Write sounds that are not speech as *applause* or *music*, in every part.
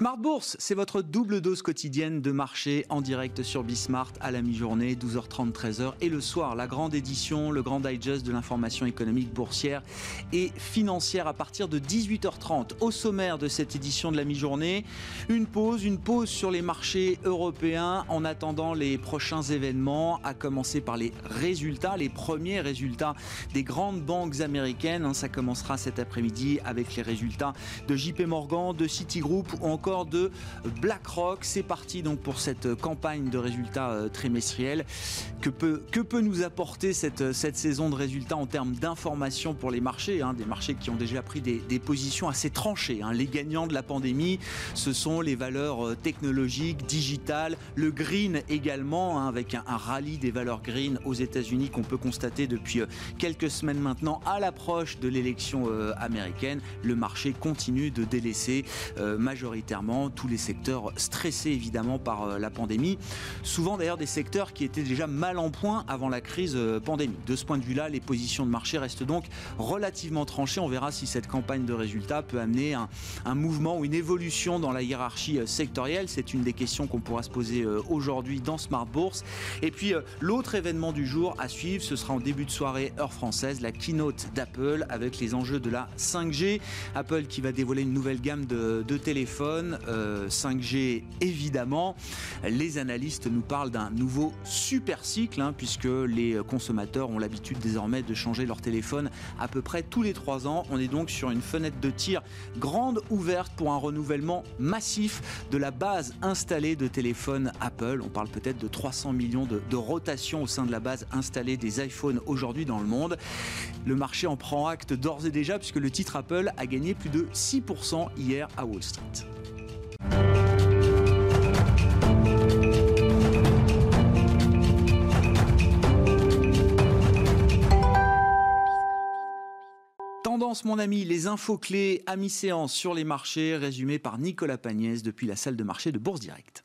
Smart Bourse, c'est votre double dose quotidienne de marché en direct sur Bismart à la mi-journée, 12h30, 13h et le soir, la grande édition, le grand digest de l'information économique boursière et financière à partir de 18h30. Au sommaire de cette édition de la mi-journée, une pause, une pause sur les marchés européens en attendant les prochains événements, à commencer par les résultats, les premiers résultats des grandes banques américaines. Ça commencera cet après-midi avec les résultats de JP Morgan, de Citigroup ou encore de BlackRock. C'est parti donc pour cette campagne de résultats euh, trimestriels. Que peut, que peut nous apporter cette, cette saison de résultats en termes d'informations pour les marchés hein, Des marchés qui ont déjà pris des, positions assez tranchées. Hein. Les gagnants de la pandémie, ce sont les valeurs euh, technologiques, digitales, le green également, hein, avec un, rallye des valeurs green aux États-Unis qu'on peut constater depuis euh, quelques semaines maintenant à l'approche de l'élection américaine. Le marché continue de délaisser majoritairement tous les secteurs stressés évidemment par euh, la pandémie. Souvent d'ailleurs des secteurs qui étaient déjà mal en point avant la crise euh, pandémique. De ce point de vue-là, les positions de marché restent donc relativement tranchées. On verra si cette campagne de résultats peut amener un, mouvement ou une évolution dans la hiérarchie euh, sectorielle. C'est une des questions qu'on pourra se poser aujourd'hui dans Smart Bourse. Et puis l'autre événement du jour à suivre, ce sera en début de soirée heure française, la keynote d'Apple avec les enjeux de la 5G. Apple qui va dévoiler une nouvelle gamme de téléphones 5G euh, évidemment. Les analystes nous parlent d'un nouveau super cycle, hein, puisque les consommateurs ont l'habitude désormais de changer leur téléphone à peu près tous les 3 ans. On est donc sur une fenêtre de tir grande ouverte pour un renouvellement massif de la base installée de téléphones Apple. On parle peut-être de 300 millions de, de rotations au sein de la base installée des iPhones aujourd'hui dans le monde. Le marché en prend acte d'ores et déjà puisque le titre Apple a gagné plus de 6% hier à Wall Street. Mon ami, les infos clés à mi-séance sur les marchés, résumées par Nicolas Pagnès depuis la salle de marché de Bourse Directe.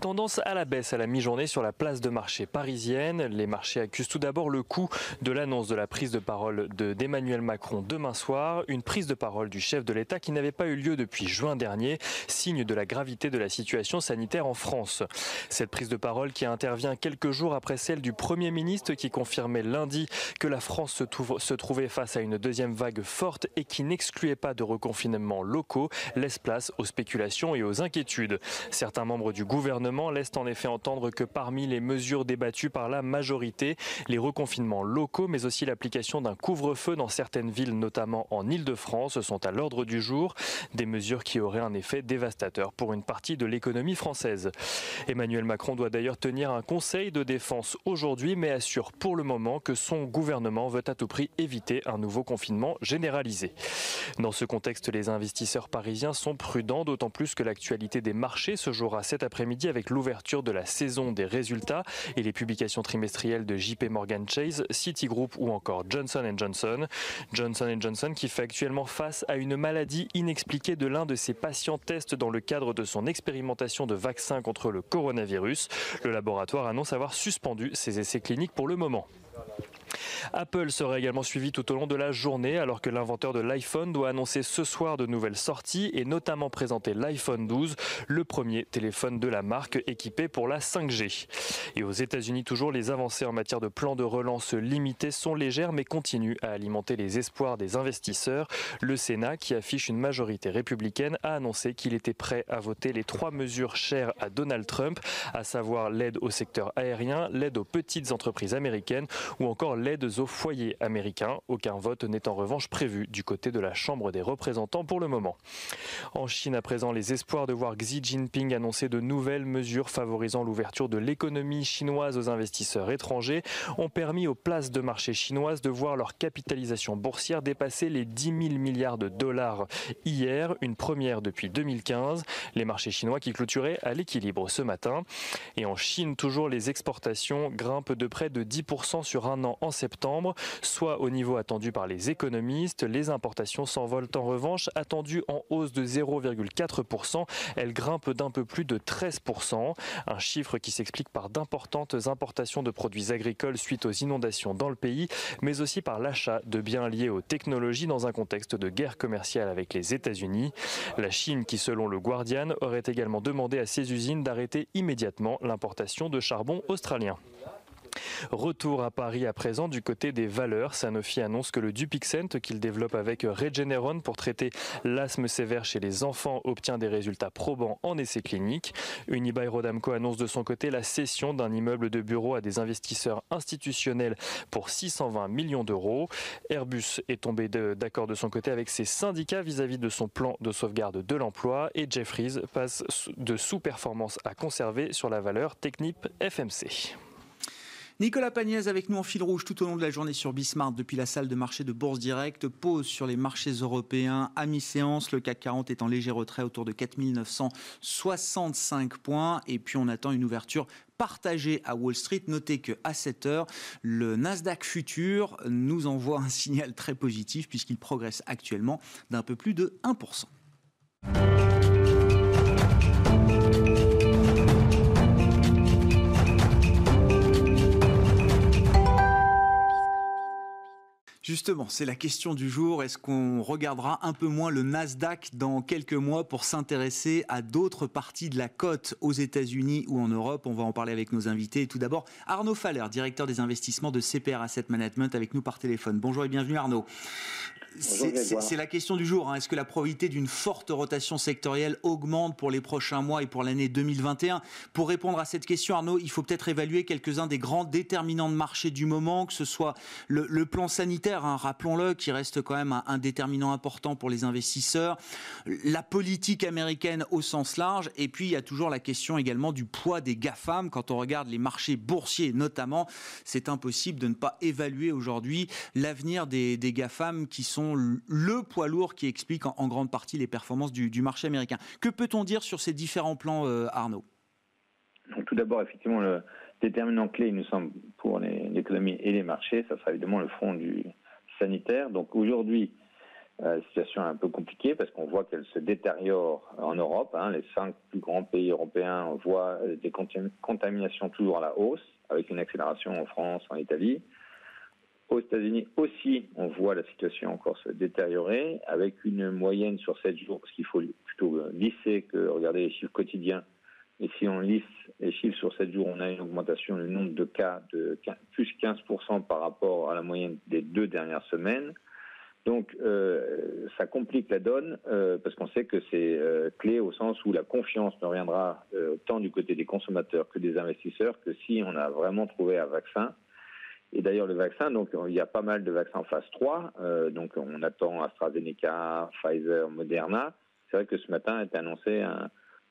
Tendance à la baisse à la mi-journée sur la place de marché parisienne. Les marchés accusent tout d'abord le coup de l'annonce de la prise de parole d'Emmanuel Macron demain soir. Une prise de parole du chef de l'État qui n'avait pas eu lieu depuis juin dernier, signe de la gravité de la situation sanitaire en France. Cette prise de parole qui intervient quelques jours après celle du Premier ministre qui confirmait lundi que la France se, se trouvait face à une deuxième vague forte et qui n'excluait pas de reconfinement locaux, laisse place aux spéculations et aux inquiétudes. Certains membres du gouvernement laisse en effet entendre que parmi les mesures débattues par la majorité, les reconfinements locaux, mais aussi l'application d'un couvre-feu dans certaines villes, notamment en Ile-de-France, sont à l'ordre du jour. Des mesures qui auraient un effet dévastateur pour une partie de l'économie française. Emmanuel Macron doit d'ailleurs tenir un conseil de défense aujourd'hui, mais assure pour le moment que son gouvernement veut à tout prix éviter un nouveau confinement généralisé. Dans ce contexte, les investisseurs parisiens sont prudents, d'autant plus que l'actualité des marchés se jouera cet après-midi avec l'ouverture de la saison des résultats et les publications trimestrielles de JP Morgan Chase, Citigroup ou encore Johnson Johnson. Johnson Johnson qui fait actuellement face à une maladie inexpliquée de l'un de ses patients tests dans le cadre de son expérimentation de vaccin contre le coronavirus. Le laboratoire annonce avoir suspendu ses essais cliniques pour le moment. Apple sera également suivi tout au long de la journée alors que l'inventeur de l'iPhone doit annoncer ce soir de nouvelles sorties et notamment présenter l'iPhone 12, le premier téléphone de la marque équipé pour la 5G. Et aux États-Unis, toujours les avancées en matière de plan de relance limité sont légères mais continuent à alimenter les espoirs des investisseurs. Le Sénat, qui affiche une majorité républicaine, a annoncé qu'il était prêt à voter les trois mesures chères à Donald Trump, à savoir l'aide au secteur aérien, l'aide aux petites entreprises américaines ou encore l'aide aux foyers américains. Aucun vote n'est en revanche prévu du côté de la Chambre des représentants pour le moment. En Chine, à présent, les espoirs de voir Xi Jinping annoncer de nouvelles mesures favorisant l'ouverture de l'économie chinoise aux investisseurs étrangers ont permis aux places de marché chinoises de voir leur capitalisation boursière dépasser les 10 000 milliards de dollars hier, une première depuis 2015. Les marchés chinois qui clôturaient à l'équilibre ce matin. Et en Chine, toujours les exportations grimpent de près de 10% sur un an septembre soit au niveau attendu par les économistes. Les importations s'envolent en revanche, attendues en hausse de 0,4%. Elles grimpent d'un peu plus de 13%, un chiffre qui s'explique par d'importantes importations de produits agricoles suite aux inondations dans le pays, mais aussi par l'achat de biens liés aux technologies dans un contexte de guerre commerciale avec les États-Unis. La Chine, qui selon le Guardian, aurait également demandé à ses usines d'arrêter immédiatement l'importation de charbon australien. Retour à Paris à présent du côté des valeurs. Sanofi annonce que le Dupixent qu'il développe avec Regeneron pour traiter l'asthme sévère chez les enfants obtient des résultats probants en essais cliniques. Unibail Rodamco annonce de son côté la cession d'un immeuble de bureau à des investisseurs institutionnels pour 620 millions d'euros. Airbus est tombé d'accord de son côté avec ses syndicats vis-à-vis de son plan de sauvegarde de l'emploi et Jeffries passe de sous-performance à conserver sur la valeur Technip FMC. Nicolas Pagnès avec nous en fil rouge tout au long de la journée sur Bismarck depuis la salle de marché de Bourse Direct. Pause sur les marchés européens à mi-séance. Le CAC 40 est en léger retrait autour de 4965 points. Et puis on attend une ouverture partagée à Wall Street. Notez que à 7 heures, le Nasdaq futur nous envoie un signal très positif puisqu'il progresse actuellement d'un peu plus de 1%. Justement, c'est la question du jour. Est-ce qu'on regardera un peu moins le Nasdaq dans quelques mois pour s'intéresser à d'autres parties de la côte aux États-Unis ou en Europe? On va en parler avec nos invités. Tout d'abord, Arnaud Faller, directeur des investissements de CPR Asset Management, avec nous par téléphone. Bonjour et bienvenue Arnaud. C'est la question du jour. Hein. Est-ce que la probabilité d'une forte rotation sectorielle augmente pour les prochains mois et pour l'année 2021 Pour répondre à cette question, Arnaud, il faut peut-être évaluer quelques-uns des grands déterminants de marché du moment, que ce soit le, plan sanitaire, hein, rappelons-le, qui reste quand même un, déterminant important pour les investisseurs, la politique américaine au sens large, et puis il y a toujours la question également du poids des GAFAM. Quand on regarde les marchés boursiers notamment, c'est impossible de ne pas évaluer aujourd'hui l'avenir des, des GAFAM qui sont le poids lourd qui explique en, grande partie les performances du, marché américain. Que peut-on dire sur ces différents plans, euh, Arnaud? Tout d'abord, effectivement, le déterminant clé, il nous semble, pour l'économie et les marchés, ça sera évidemment le front du sanitaire. Donc aujourd'hui, euh, la situation est un peu compliquée parce qu'on voit qu'elle se détériore en Europe. Hein. Les cinq plus grands pays européens voient des contaminations toujours à la hausse, avec une accélération en France, en Italie. Aux États-Unis aussi, on voit la situation encore se détériorer, avec une moyenne sur 7 jours, parce qu'il faut plutôt lisser que regarder les chiffres quotidiens. Et si on lisse les chiffres sur 7 jours, on a une augmentation du nombre de cas de plus 15% par rapport à la moyenne des deux dernières semaines. Donc euh, ça complique la donne euh, parce qu'on sait que c'est euh, clé au sens où la confiance ne reviendra tant du côté des consommateurs que des investisseurs que si on a vraiment trouvé un vaccin et d'ailleurs, le vaccin, donc il y a pas mal de vaccins en phase 3. Euh, donc on attend AstraZeneca, Pfizer, Moderna. C'est vrai que ce matin a été annoncé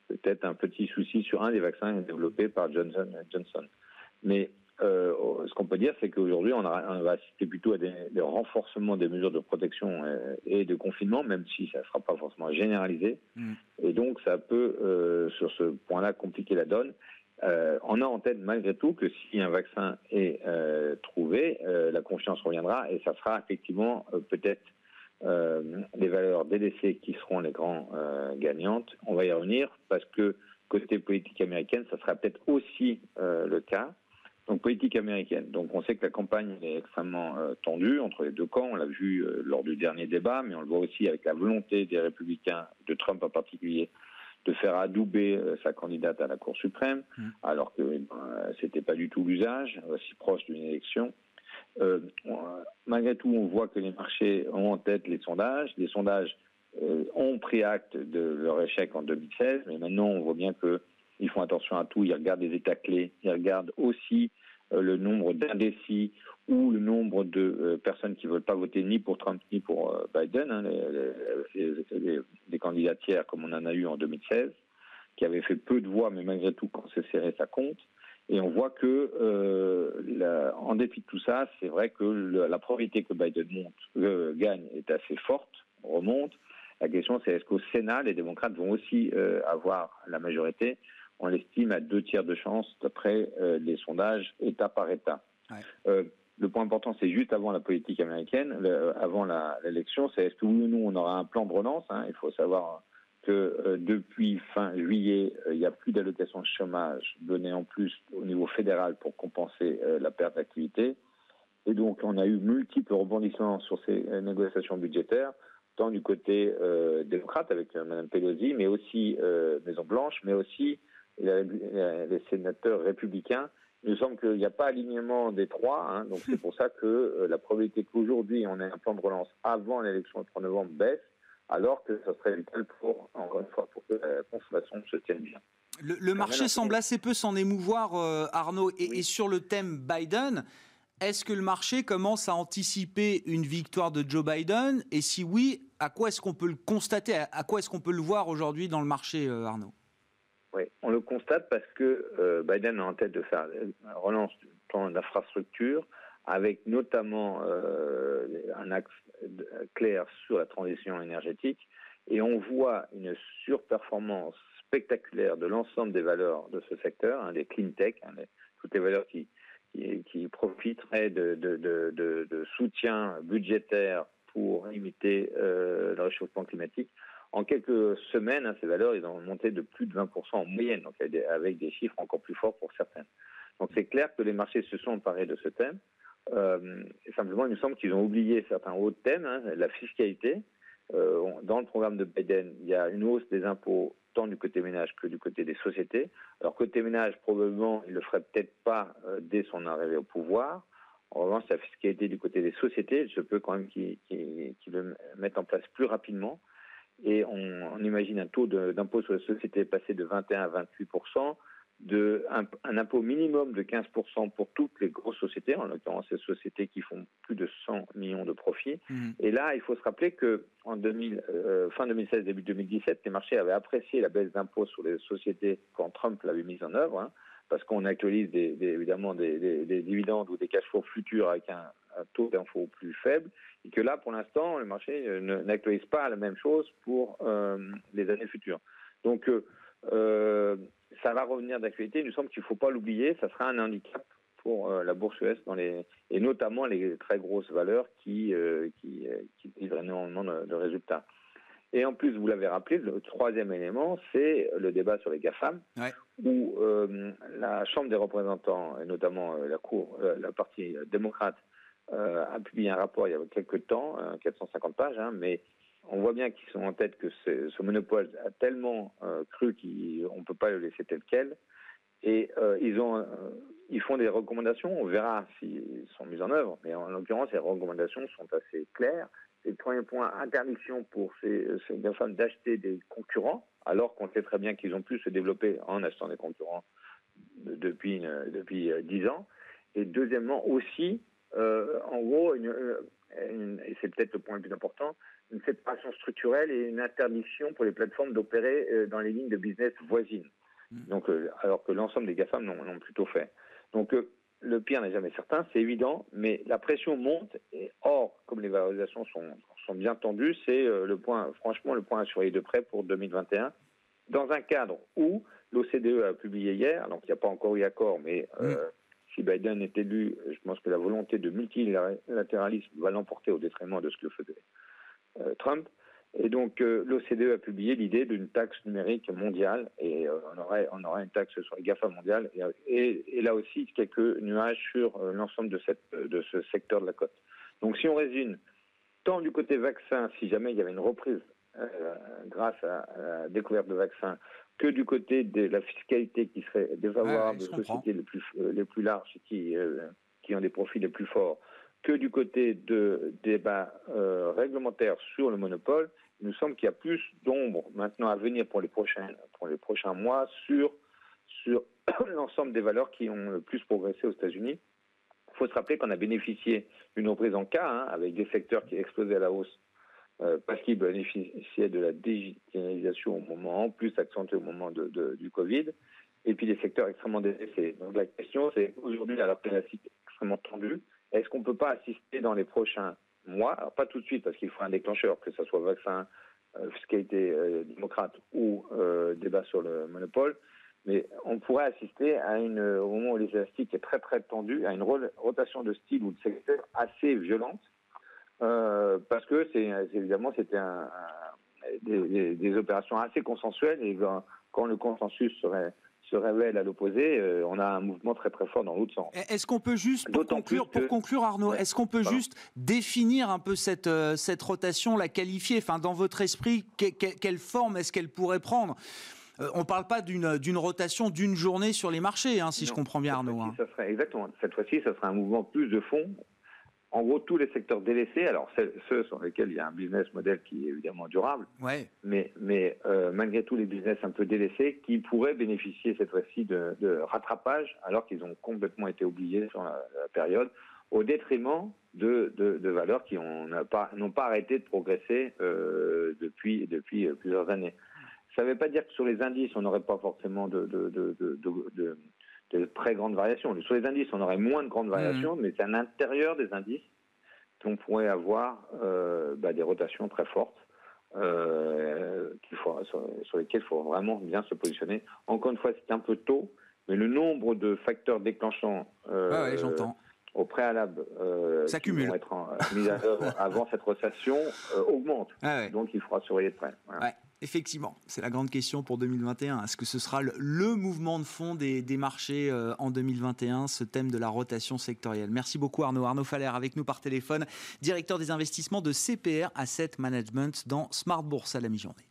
peut-être un petit souci sur un des vaccins développés par Johnson Johnson. Mais euh, ce qu'on peut dire, c'est qu'aujourd'hui, on, va assister plutôt à des, renforcements des mesures de protection euh, et, de confinement, même si ça ne sera pas forcément généralisé. Mm. Et donc, ça peut, euh, sur ce point-là, compliquer la donne. Euh, on a en tête malgré tout que si un vaccin est euh, trouvé, euh, la confiance reviendra et ça sera effectivement peut-être les valeurs DDC qui seront les grands gagnantes. On va y revenir parce que côté politique américaine, ça sera peut-être aussi le cas. Donc politique américaine. Donc on sait que la campagne est extrêmement tendue entre les deux camps. On l'a vu lors du dernier débat, mais on le voit aussi avec la volonté des républicains, de Trump en particulier, de faire adouber euh, sa candidate à la Cour suprême, mmh. alors que ben, c'était pas du tout l'usage, si proche d'une élection. Euh, malgré tout, on voit que les marchés ont en tête les sondages. Les sondages euh, ont pris acte de leur échec en 2016, mais maintenant on voit bien qu'ils font attention à tout. Ils regardent les états clés, ils regardent aussi le nombre d'indécis ou le nombre de personnes qui ne veulent pas voter ni pour Trump ni pour Biden, hein, des candidats tiers comme on en a eu en 2016, qui avaient fait peu de voix, mais malgré tout, quand c'est serré, ça compte. Et on voit que, euh, en dépit de tout ça, c'est vrai que la probabilité que Biden monte, euh, gagne est assez forte, remonte. La question, c'est est-ce qu'au Sénat, les démocrates vont aussi euh, avoir la majorité? On l'estime à deux tiers de chance, d'après les sondages, État par État. Le point important, c'est juste avant la politique américaine, avant l'élection, c'est est-ce que oui ou on aura un plan de relance. Hein? il faut savoir que euh, depuis fin juillet, euh, il n'y a plus d'allocation chômage donnée en plus au niveau fédéral pour compenser euh, la perte d'activité. Et donc, on a eu multiples rebondissements sur ces négociations budgétaires, tant du côté démocrate avec Mme Pelosi, mais aussi Maison Blanche, mais aussi les sénateurs républicains. Il nous semble qu'il n'y a pas alignement des trois, hein, donc c'est pour ça que la probabilité qu'aujourd'hui on ait un plan de relance avant l'élection du 3 novembre baisse alors que ça serait vital pour, encore une fois, pour que la consommation se tienne bien. Le, marché semble assez peu s'en émouvoir, euh, Arnaud. Et, sur le thème Biden, est-ce que le marché commence à anticiper une victoire de Joe Biden? Et si oui, à quoi est-ce qu'on peut le constater? À quoi est-ce qu'on peut le voir aujourd'hui dans le marché, euh, Arnaud? Oui, on le constate parce que euh, Biden a en tête de faire une relance du plan d'infrastructure avec notamment un axe clair sur la transition énergétique et on voit une surperformance spectaculaire de l'ensemble des valeurs de ce secteur, hein, des clean tech, hein, toutes les valeurs qui, profiteraient de, soutien budgétaire pour limiter euh, le réchauffement climatique. En quelques semaines, hein, ces valeurs, ils ont monté de plus de 20% en moyenne, donc avec des chiffres encore plus forts pour certaines. Donc c'est clair que les marchés se sont emparés de ce thème. Euh, simplement, il nous semble qu'ils ont oublié certains hauts thèmes, hein, la fiscalité. Euh, dans le programme de Biden, il y a une hausse des impôts tant du côté ménage que du côté des sociétés. Alors côté ménage, probablement, il le ferait peut-être pas euh, dès son arrivée au pouvoir. En revanche, la fiscalité du côté des sociétés, il se peut quand même qu'il le mette en place plus rapidement. Et on, on imagine un taux d'impôt sur les sociétés passer de 21 à 28 de un, impôt minimum de 15% pour toutes les grosses sociétés, en l'occurrence ces sociétés qui font plus de 100 millions de profits. Mmh. Et là, il faut se rappeler que en 2000, euh, fin 2016, début 2017, les marchés avaient apprécié la baisse d'impôts sur les sociétés quand Trump l'avait mise en œuvre, hein, parce qu'on actualise des, évidemment des, dividendes ou des cash flows futurs avec un, taux d'info plus faible, et que là, pour l'instant, le marché euh, n'actualise pas la même chose pour euh, les années futures. Donc, euh, ça va revenir d'actualité. Il nous semble qu'il ne faut pas l'oublier. Ça sera un handicap pour euh, la bourse US dans les et notamment les très grosses valeurs qui qui, qui énormément de, résultats. Et en plus, vous l'avez rappelé, le troisième élément, c'est le débat sur les GAFAM, où la Chambre des représentants, et notamment la Cour, la partie démocrate, a publié un rapport il y a quelques temps, 450 pages, hein, mais on voit bien qu'ils sont en tête que ce monopole a tellement euh, cru qu'on ne peut pas le laisser tel quel. Et euh, ils, ont, euh, ils font des recommandations, on verra s'ils sont mis en œuvre, mais en l'occurrence, les recommandations sont assez claires. C'est le premier point, interdiction pour ces, ces femmes d'acheter des concurrents, alors qu'on sait très bien qu'ils ont pu se développer en achetant des concurrents depuis depuis dix ans. Et deuxièmement aussi, en gros, et c'est peut-être le point le plus important, une séparation structurelle et une interdiction pour les plateformes d'opérer euh, dans les lignes de business voisines. Mm. Donc, euh, alors que l'ensemble des GAFAM l'ont plutôt fait. Donc, euh, le pire n'est jamais certain, c'est évident, mais la pression monte. Et or, comme les valorisations sont, sont bien tendues, c'est le point, franchement, le point à surveiller de près pour 2021. Dans un cadre où l'OCDE a publié hier, donc il n'y a pas encore eu accord, mais mm. Si Biden est élu, je pense que la volonté de multilatéralisme va l'emporter au détriment de ce que faisait euh, Trump. Et donc euh, l'OCDE a publié l'idée d'une taxe numérique mondiale et euh, on aurait une taxe sur les GAFA mondiales et, là aussi quelques nuages sur l'ensemble de ce secteur de la côte. Donc si on résume, tant du côté vaccin, si jamais il y avait une reprise grâce à, la découverte de vaccins, que du côté de la fiscalité qui serait défavorable aux sociétés les plus les plus larges qui qui ont des profits les plus forts que du côté de débats euh, réglementaires sur le monopole, il nous semble qu'il y a plus d'ombre maintenant à venir pour les prochains, pour les prochains mois sur, sur *clears throat* l'ensemble des valeurs qui ont le plus progressé aux États-Unis. Il faut se rappeler qu'on a bénéficié d'une reprise en cas, hein, avec des secteurs qui explosaient à la hausse euh, parce qu'ils bénéficiaient de la digitalisation au moment, en plus accentuée au moment de, de, du Covid, et puis des secteurs extrêmement délaissés. Donc la question, c'est aujourd'hui, la thématique extrêmement tendue, est-ce qu'on ne peut pas assister dans les prochains mois, alors pas tout de suite parce qu'il faut un déclencheur, que ce soit vaccin, euh, fiscalité euh, démocrate ou euh, débat sur le monopole, mais on pourrait assister à une, au moment où l'élastique est très très tendu, à une rotation de style ou de secteur assez violente, euh, parce que c'est évidemment c'était un, des, opérations assez consensuelles et quand, le consensus serait se révèle à l'opposé, euh, on a un mouvement très très fort dans l'autre sens. Est-ce qu'on peut juste, pour conclure, pour conclure Arnaud, est-ce qu'on peut juste définir un peu cette, euh, cette rotation, la qualifier Enfin, dans votre esprit, quelle forme est-ce qu'elle pourrait prendre? Euh, on ne parle pas d'une rotation d'une journée sur les marchés, hein, si je comprends bien, Arnaud. Hein. Ça serait, exactement. Cette fois-ci, ça serait un mouvement plus de fond. En gros, tous les secteurs délaissés, alors ceux sur lesquels il y a un business model qui est évidemment durable, ouais. mais, mais euh, malgré tout les business un peu délaissés, qui pourraient bénéficier cette fois-ci de, rattrapage alors qu'ils ont complètement été oubliés sur la, période, au détriment de, de, valeurs qui n'ont pas, pas arrêté de progresser euh, depuis, depuis plusieurs années. Ça ne veut pas dire que sur les indices, on n'aurait pas forcément de, de, très grandes variations. Sur les indices, on aurait moins de grandes mmh. variations, mais c'est à l'intérieur des indices qu'on pourrait avoir euh, bah, des rotations très fortes. Euh, sur, lesquelles il faut vraiment bien se positionner. Encore une fois, c'est un peu tôt, mais le nombre de facteurs déclenchants euh, au préalable qui vont être mis à œuvre *laughs* avant cette rotation augmente. Ah Donc il faudra surveiller de près. Effectivement, c'est la grande question pour 2021. Est-ce que ce sera le, mouvement de fond des, marchés euh, en 2021, ce thème de la rotation sectorielle? Merci beaucoup Arnaud. Arnaud Faller avec nous par téléphone, directeur des investissements de CPR Asset Management dans Smart Bourse à la mi-journée.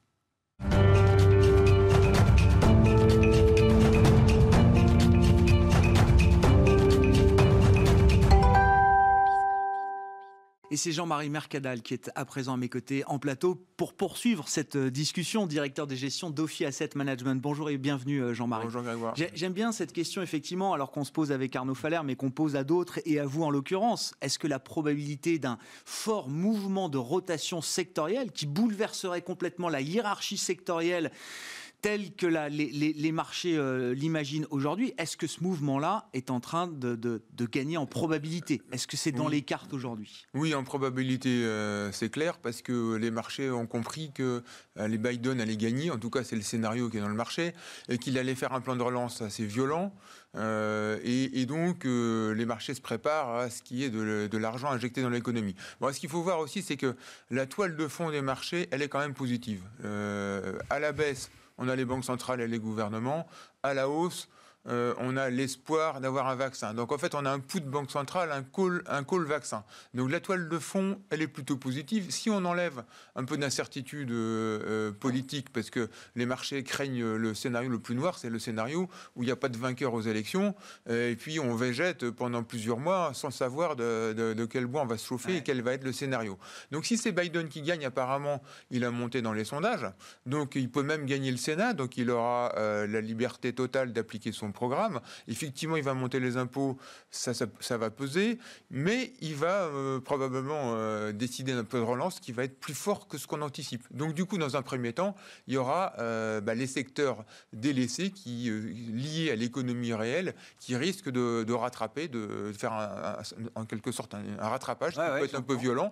Et c'est Jean-Marie Mercadal qui est à présent à mes côtés en plateau pour poursuivre cette euh, discussion, directeur des gestions d'Ophi Asset Management. Bonjour et bienvenue euh, Jean-Marie. Bonjour Grégoire. J'aime bien cette question effectivement, alors qu'on se pose avec Arnaud Faller, mais qu'on pose à d'autres et à vous en l'occurrence. Est-ce que la probabilité d'un fort mouvement de rotation sectorielle qui bouleverserait complètement la hiérarchie sectorielle tel que les, marchés euh, l'imaginent aujourd'hui, est-ce que ce mouvement-là est en train de, gagner en probabilité? Est-ce que c'est dans les cartes aujourd'hui? Oui, en probabilité, euh, c'est clair, parce que les marchés ont compris que euh, les Biden allaient gagner, en tout cas c'est le scénario qui est dans le marché, et qu'il allait faire un plan de relance assez violent. et, donc, les marchés se préparent à ce qui est de, l'argent injecté dans l'économie. Bon, ce qu'il faut voir aussi, c'est que la toile de fond des marchés, elle est quand même positive. à la baisse, on a les banques centrales et les gouvernements. À la hausse, euh, on a l'espoir d'avoir un vaccin. Donc en fait, on a un put de banque centrale, un call, un call vaccin. Donc la toile de fond, elle est plutôt positive. Si on enlève un peu d'incertitude euh, politique, parce que les marchés craignent le scénario le plus noir, c'est le scénario où il n'y a pas de vainqueur aux élections, euh, et puis on végète pendant plusieurs mois sans savoir de, quel bois on va se chauffer et quel va être le scénario. Donc si c'est Biden qui gagne, apparemment, il a monté dans les sondages, donc il peut même gagner le Sénat, donc il aura la liberté totale d'appliquer son programme. Effectivement, il va monter les impôts, ça, ça, va peser, mais il va euh, probablement euh, décider d'un peu de relance qui va être plus fort que ce qu'on anticipe. Donc, du coup, dans un premier temps, il y aura euh, bah, les secteurs délaissés qui, liés à l'économie réelle qui risquent de, rattraper, de faire en quelque sorte un, rattrapage qui peut être un peu violent.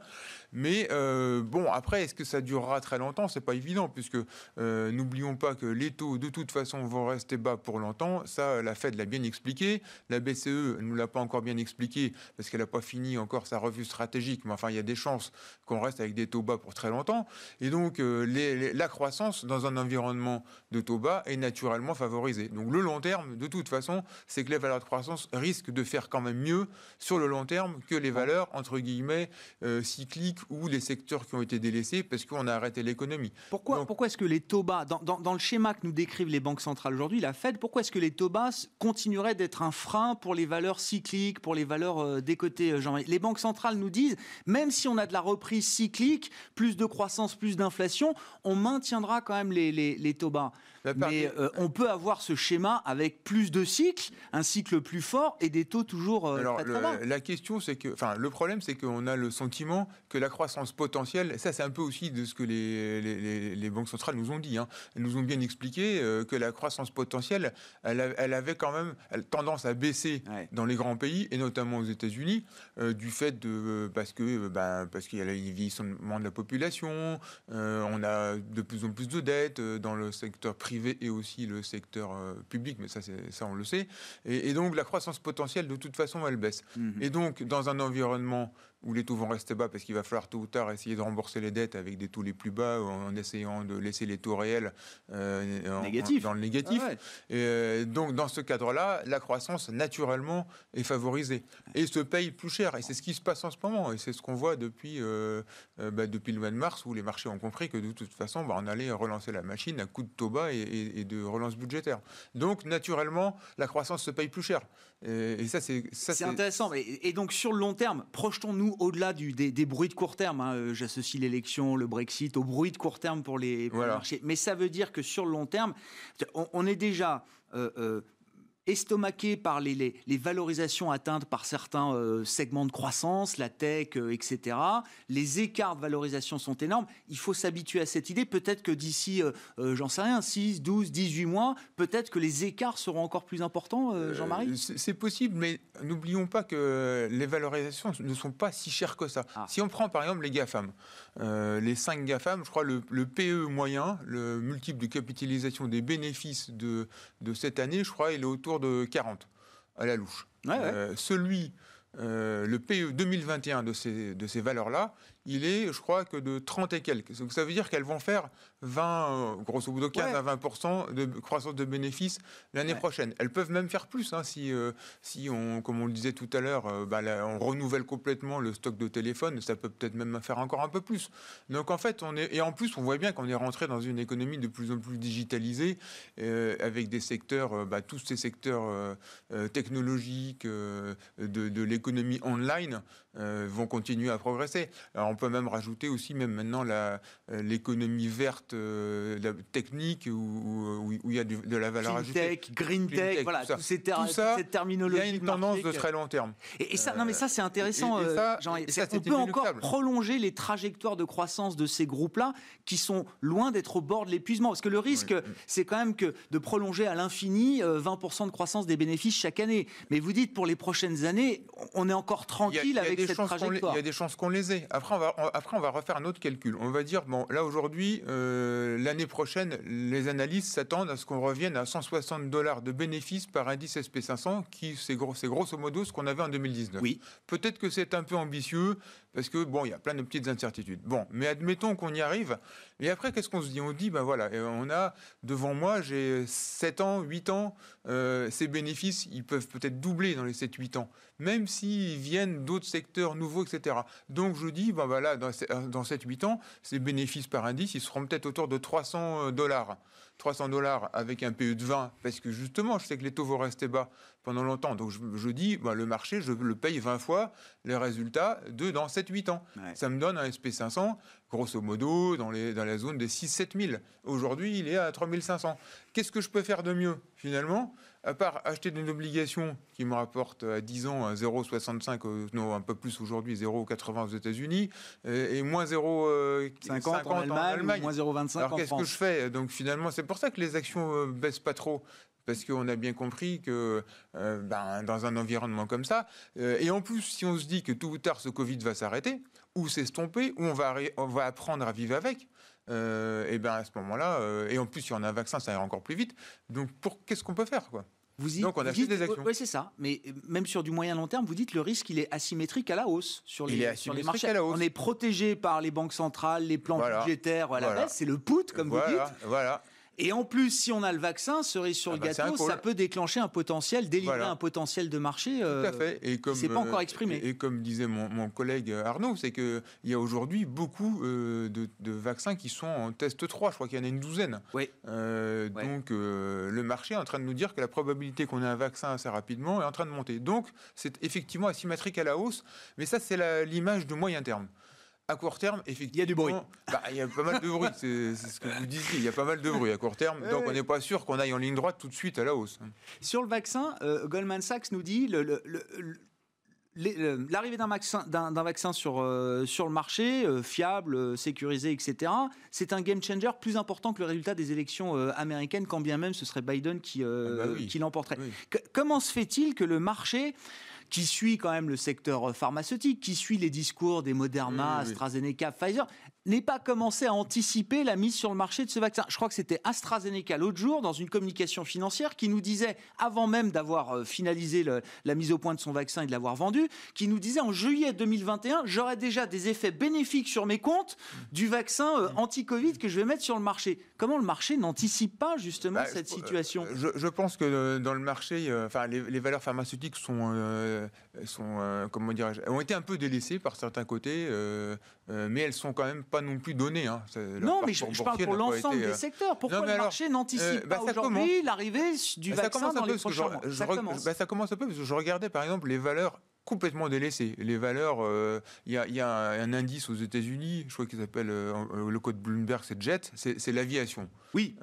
Mais bon, après, est-ce que ça durera très longtemps? C'est pas évident, puisque n'oublions pas que les taux, de toute façon, vont rester bas pour longtemps. Ça, la Fed l'a bien expliqué. La BCE ne nous l'a pas encore bien expliqué parce qu'elle n'a pas fini encore sa revue stratégique. Mais enfin, il y a des chances qu'on reste avec des taux bas pour très longtemps. Et donc, euh, la croissance dans un environnement de taux bas est naturellement favorisée. Donc, le long terme, de toute façon, c'est que les valeurs de croissance risquent de faire quand même mieux sur le long terme que les valeurs, entre guillemets, euh, ou les secteurs qui ont été délaissés parce qu'on a arrêté l'économie. Pourquoi, pourquoi est-ce que les taux bas, dans, dans, le schéma que nous décrivent les banques centrales aujourd'hui, la Fed, pourquoi est-ce que les taux bas continuerait d'être un frein pour les valeurs cycliques, pour les valeurs euh, décotées, euh, Jean Les banques centrales nous disent, même si on a de la reprise cyclique, plus de croissance, plus d'inflation, on maintiendra quand même les, les taux bas. Mais euh, on peut avoir ce schéma avec plus de cycles, un cycle plus fort et des taux toujours euh, Alors, très, bas. La question, c'est que, enfin, le problème, c'est qu'on a le sentiment que la croissance potentielle, ça, c'est un peu aussi de ce que les, les, banques centrales nous ont dit. Hein. Elles nous ont bien expliqué euh, que la croissance potentielle, elle, elle avait quand même tendance à baisser dans les grands pays, et notamment aux États-Unis, du fait de. parce que ben, parce qu'il y a le vieillissement de la population, on a de plus en plus de dettes dans le secteur privé et aussi le secteur public, mais ça, ça on le sait. Et, donc la croissance potentielle, de toute façon, elle baisse. Mhm. Et donc, dans un environnement où les taux vont rester bas parce qu'il va falloir tôt ou tard essayer de rembourser les dettes avec des taux les plus bas en essayant de laisser les taux réels euh, dans le négatif. Ah et euh, donc dans ce cadre-là, la croissance naturellement est favorisée et se paye plus cher. Et c'est ce qui se passe en ce moment et c'est ce qu'on voit depuis, euh, bah, depuis le mois de mars où les marchés ont compris que de toute façon, bah, on allait relancer la machine à coup de taux bas et, de relance budgétaire. Donc naturellement, la croissance se paye plus cher. Et, ça, c'est c'est intéressant. Et, donc sur le long terme, projetons-nous au-delà des, bruits de court terme. Hein, euh, j'associe l'élection, le Brexit au bruit de court terme pour les, marchés. Mais ça veut dire que sur le long terme, on, est déjà euh, euh, estomaqué par les, valorisations atteintes par certains euh, segments de croissance, la tech, euh, etc. Les écarts de valorisation sont énormes. Il faut s'habituer à cette idée. Peut-être que d'ici, euh, j'en sais rien, 6, 12, 18 mois, peut-être que les écarts seront encore plus importants, Jean-Marie? C'est possible, mais n'oublions pas que les valorisations ne sont pas si chères que ça. Ah. Si on prend par exemple les GAFAM, les 5 GAFAM, je crois le, le, PE moyen, le multiple de capitalisation des bénéfices de, de cette année, je crois, il est autour de 40 à la louche. Euh, celui, euh, le PE 2021 de ces, de ces valeurs-là, il est, je crois, que de 30 et quelques. Donc ça veut dire qu'elles vont faire 20, euh, grosso modo 15 à 20 de croissance de bénéfices l'année prochaine. Elles peuvent même faire plus hein, si, euh, si on, comme on le disait tout à l'heure, euh, bah, on renouvelle complètement le stock de téléphones, ça peut peut-être même faire encore un peu plus. Donc en fait, on est et en plus, on voit bien qu'on est rentré dans une économie de plus en plus digitalisée avec des secteurs, bah, tous ces secteurs technologiques de, de l'économie online vont continuer à progresser. Alors, on peut même rajouter aussi, même maintenant, l'économie verte euh, technique où, il y a de la valeur ajoutée. Tech, green tech, voilà, tout, ces tout ça, cette terminologie. Il y a une tendance de très long terme. Et, ça, non, mais ça, c'est intéressant. Euh, on peut encore prolonger les trajectoires de croissance de ces groupes-là qui sont loin d'être au bord de l'épuisement. Parce que le risque, c'est quand même que de prolonger à l'infini 20% euh, de croissance des bénéfices chaque année. Mais vous dites, pour les prochaines années, on est encore tranquille avec cette trajectoire. Il y a des chances qu'on les ait. Après on, va, après, on va refaire un autre calcul. On va dire, bon, là, aujourd'hui, euh, l'année prochaine, les analystes s'attendent à ce qu'on revienne à 160 dollars de bénéfices par indice SP500, qui c'est grosso modo ce qu'on avait en 2019. Oui. Peut-être que c'est un peu ambitieux, parce que bon, il y a plein de petites incertitudes. Bon, mais admettons qu'on y arrive. Et après, qu'est-ce qu'on se dit? On dit, ben voilà, on a devant moi, j'ai 7 ans, 8 ans, euh, ces bénéfices, ils peuvent peut-être doubler dans les 7-8 ans, même s'ils viennent d'autres secteurs nouveaux, etc. Donc je dis, ben voilà, dans, dans 7-8 ans, ces bénéfices par indice, ils seront peut-être autour de 300 dollars. 300 dollars avec un PE de 20, parce que justement, je sais que les taux vont rester bas pendant longtemps. Donc je, dis, bah, le marché, je le paye 20 fois les résultats de dans 7-8 ans. Ça me donne un SP500, grosso modo, dans, les, dans la zone des 6-7 000. Aujourd'hui, il est à 3 500. Qu'est-ce que je peux faire de mieux, finalement? À part acheter une obligation qui me rapporte à 10 ans 0,65, euh, non, un peu plus aujourd'hui, 0,80 aux États-Unis, et, moins 0,50 en, en Allemagne, moins 0,25 Alors qu'est-ce que je fais? Donc finalement, c'est pour ça que les actions euh, baissent pas trop parce qu'on a bien compris que euh, ben, dans un environnement comme ça, et en plus, si on se dit que tôt ou tard ce Covid va s'arrêter, ou s'estomper, ou on va, on va apprendre à vivre avec, et bien à ce moment-là, et en plus, si on a un vaccin, ça ira encore plus vite. Donc, pour qu'est-ce qu'on peut faire quoi? Vous Donc on a des actions. Oui, c'est ça. Mais euh, même sur du moyen long terme, vous dites le risque, il est asymétrique à la hausse sur les, sur les marchés. On est protégé par les banques centrales, les plans budgétaires à la baisse. C'est le put, comme vous dites. Voilà. Et en plus, si on a le vaccin, cerise sur le ah bah, gâteau, ça peut déclencher un potentiel, délivrer un potentiel de marché. Euh, Tout à fait. Et comme c'est pas encore exprimé. Et, comme disait mon, collègue Arnaud, c'est qu'il y a aujourd'hui beaucoup euh, de, vaccins qui sont en test 3. Je crois qu'il y en a une douzaine. Oui. Euh, donc le marché est en train de nous dire que la probabilité qu'on ait un vaccin assez rapidement est en train de monter. Donc c'est effectivement asymétrique à la hausse, mais ça c'est l'image de moyen terme à court terme, effectivement. Il y a du bruit. Bah, il y a pas mal de bruit, c'est ce que vous disiez. Il y a pas mal de bruit à court terme. donc on n'est pas sûr qu'on aille en ligne droite tout de suite à la hausse. Sur le vaccin, euh, Goldman Sachs nous dit le, l'arrivée d'un vaccin, d'un, vaccin sur, euh, sur le marché, euh, fiable, sécurisé, etc., c'est un game changer plus important que le résultat des élections américaines, quand bien même ce serait Biden qui, ah bah qui l'emporterait. comment se fait-il que le marché qui suit quand même le secteur pharmaceutique, qui suit les discours des Moderna, AstraZeneca, Pfizer, n'ait pas commencé à anticiper la mise sur le marché de ce vaccin. Je crois que c'était AstraZeneca l'autre jour, dans une communication financière, qui nous disait, avant même d'avoir euh, finalisé la mise au point de son vaccin et de l'avoir vendu, qui nous disait en juillet 2021, j'aurai déjà des effets bénéfiques sur mes comptes du vaccin euh, anti-Covid que je vais mettre sur le marché. Comment le marché n'anticipe pas justement bah, cette situation? je, pense que dans le marché, euh, enfin, les, valeurs pharmaceutiques sont, sont comment dirais ont été un peu délaissées par certains côtés, mais elles sont quand même pas non plus donné. Hein. Non, mais je, parle pour l'ensemble des euh, secteurs. Pourquoi le marché n'anticipe euh, bah, pas aujourd'hui l'arrivée du bah, vaccin dans les prochains mois? ça, commence. Bah, ça commence un peu parce que je regardais par exemple les valeurs complètement délaissées. Les valeurs, euh, il y, a, un, indice aux États-Unis, je crois qu'il s'appelle le code Bloomberg, c'est JET, c'est l'aviation. Oui.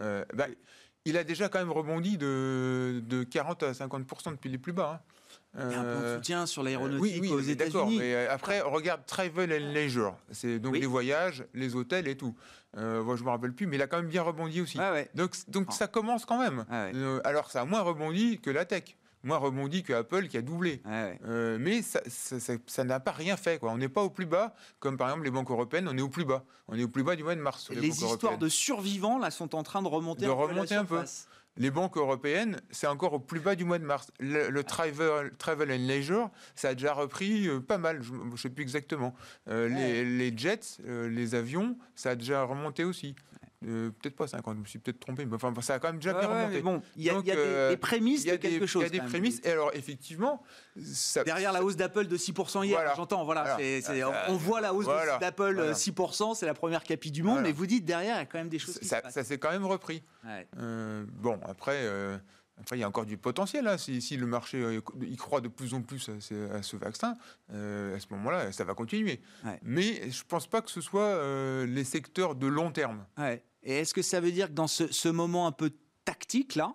il a déjà quand même rebondi de, de 40 à 50% depuis les plus bas. Hein. Il y a un plan de soutien sur l'aéronautique oui, oui, aux États-Unis. Mais euh, après, regarde Travel and Leisure. C'est donc les voyages, les hôtels et tout. Euh, moi, je me rappelle plus, mais il a quand même bien rebondi aussi. Donc, donc ça commence quand même. Euh, alors, ça a moins rebondi que la tech moins rebondi que Apple qui a doublé. Euh, mais ça n'a pas rien fait. Quoi. On n'est pas au plus bas, comme par exemple les banques européennes, on est au plus bas. On est au plus bas du mois de mars. Les, histoires de survivants là sont en train de remonter, de remonter un peu les banques européennes, c'est encore au plus bas du mois de mars. Le, travel, travel, and leisure, ça a déjà repris euh, pas mal, je ne sais plus exactement. Euh, les, jets, les avions, ça a déjà remonté aussi. Peut-être pas 50, je me suis peut-être trompé, mais enfin, ça a quand même déjà bien remonté. bon, il y a, des, prémices de quelque chose. Il y a des prémices, et alors effectivement. Derrière la hausse d'Apple de 6% hier, j'entends, voilà, on voit la hausse d'Apple 6%, c'est la première capi du monde, mais vous dites derrière, il y a quand même des choses qui ça, Ça s'est quand même repris. bon, après, euh, il y a encore du potentiel. Hein. Si, le marché euh, y croit de plus en plus à, ce vaccin, euh, à ce moment-là, ça va continuer. Mais je ne pense pas que ce soit les secteurs de long terme. Et est-ce que ça veut dire que dans ce moment un peu tactique, là,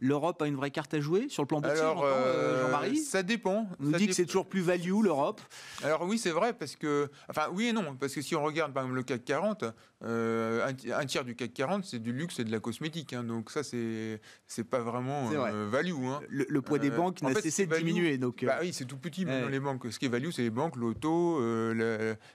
L'Europe a une vraie carte à jouer sur le plan boursier, Alors, euh, Jean-Marie Ça dépend. On nous dit que c'est toujours plus value l'Europe. Alors oui, c'est vrai parce que, enfin oui et non, parce que si on regarde par exemple le CAC 40, euh, un, tiers du CAC 40 c'est du luxe et de la cosmétique, hein. donc ça c'est pas vraiment euh, value. Hein. Le, poids des banques n'a cessé de diminuer, donc. Bah oui, c'est tout petit maintenant les banques. Ce qui est value, c'est les banques, l'auto,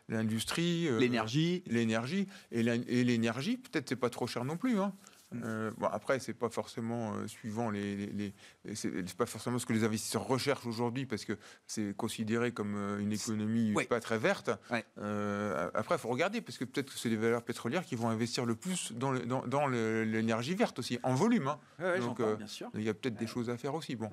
l'industrie, l'énergie, l'énergie et l'énergie. Peut-être c'est pas trop cher non plus. Hein. Euh, bon, après, c'est pas forcément euh, suivant les, les, c'est pas forcément ce que les investisseurs recherchent aujourd'hui parce que c'est considéré comme euh, une économie pas très verte. après, il faut regarder parce que peut-être que c'est les valeurs pétrolières qui vont investir le plus dans, dans, l'énergie verte aussi en volume. Hein. Donc, il y a peut-être des choses à faire aussi. Bon.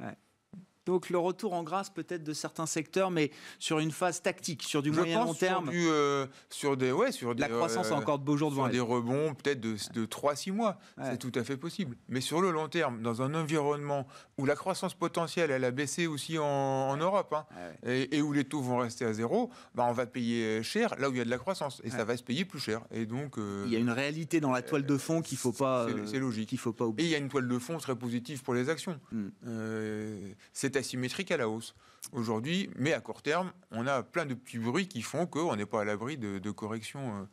Donc le retour en grâce peut-être de certains secteurs, mais sur une phase tactique, sur du moyen long terme. Sur, du, euh, sur des, ouais, sur la croissance a euh, encore de beaux jours devant. Sur des rebonds peut-être de, de 3-6 mois, c'est tout à fait possible. Mais sur le long terme, dans un environnement où la croissance potentielle elle a baissé aussi en, Europe, hein, et, où les taux vont rester à zéro, bah, on va payer cher là où il y a de la croissance, et ça va se payer plus cher. Et donc euh, il y a une réalité dans la toile de fond qu'il faut pas. C'est logique. Qu'il faut pas oublier. Et il y a une toile de fond très positive pour les actions. Hmm. c'est asymétrique à la hausse aujourd'hui, mais à court terme, on a plein de petits bruits qui font qu'on n'est pas à l'abri de, corrections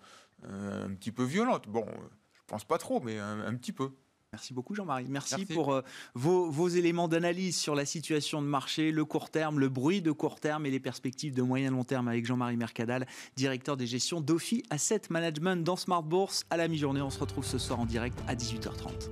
euh, un petit peu violentes. Bon, je pense pas trop, mais un, petit peu. Merci beaucoup Jean-Marie. Merci, pour euh, vos, vos, éléments d'analyse sur la situation de marché, le court terme, le bruit de court terme et les perspectives de moyen long terme avec Jean-Marie Mercadal, directeur des gestions d'Ophi Asset Management dans Smart Bourse. À la mi-journée, on se retrouve ce soir en direct à 18h30.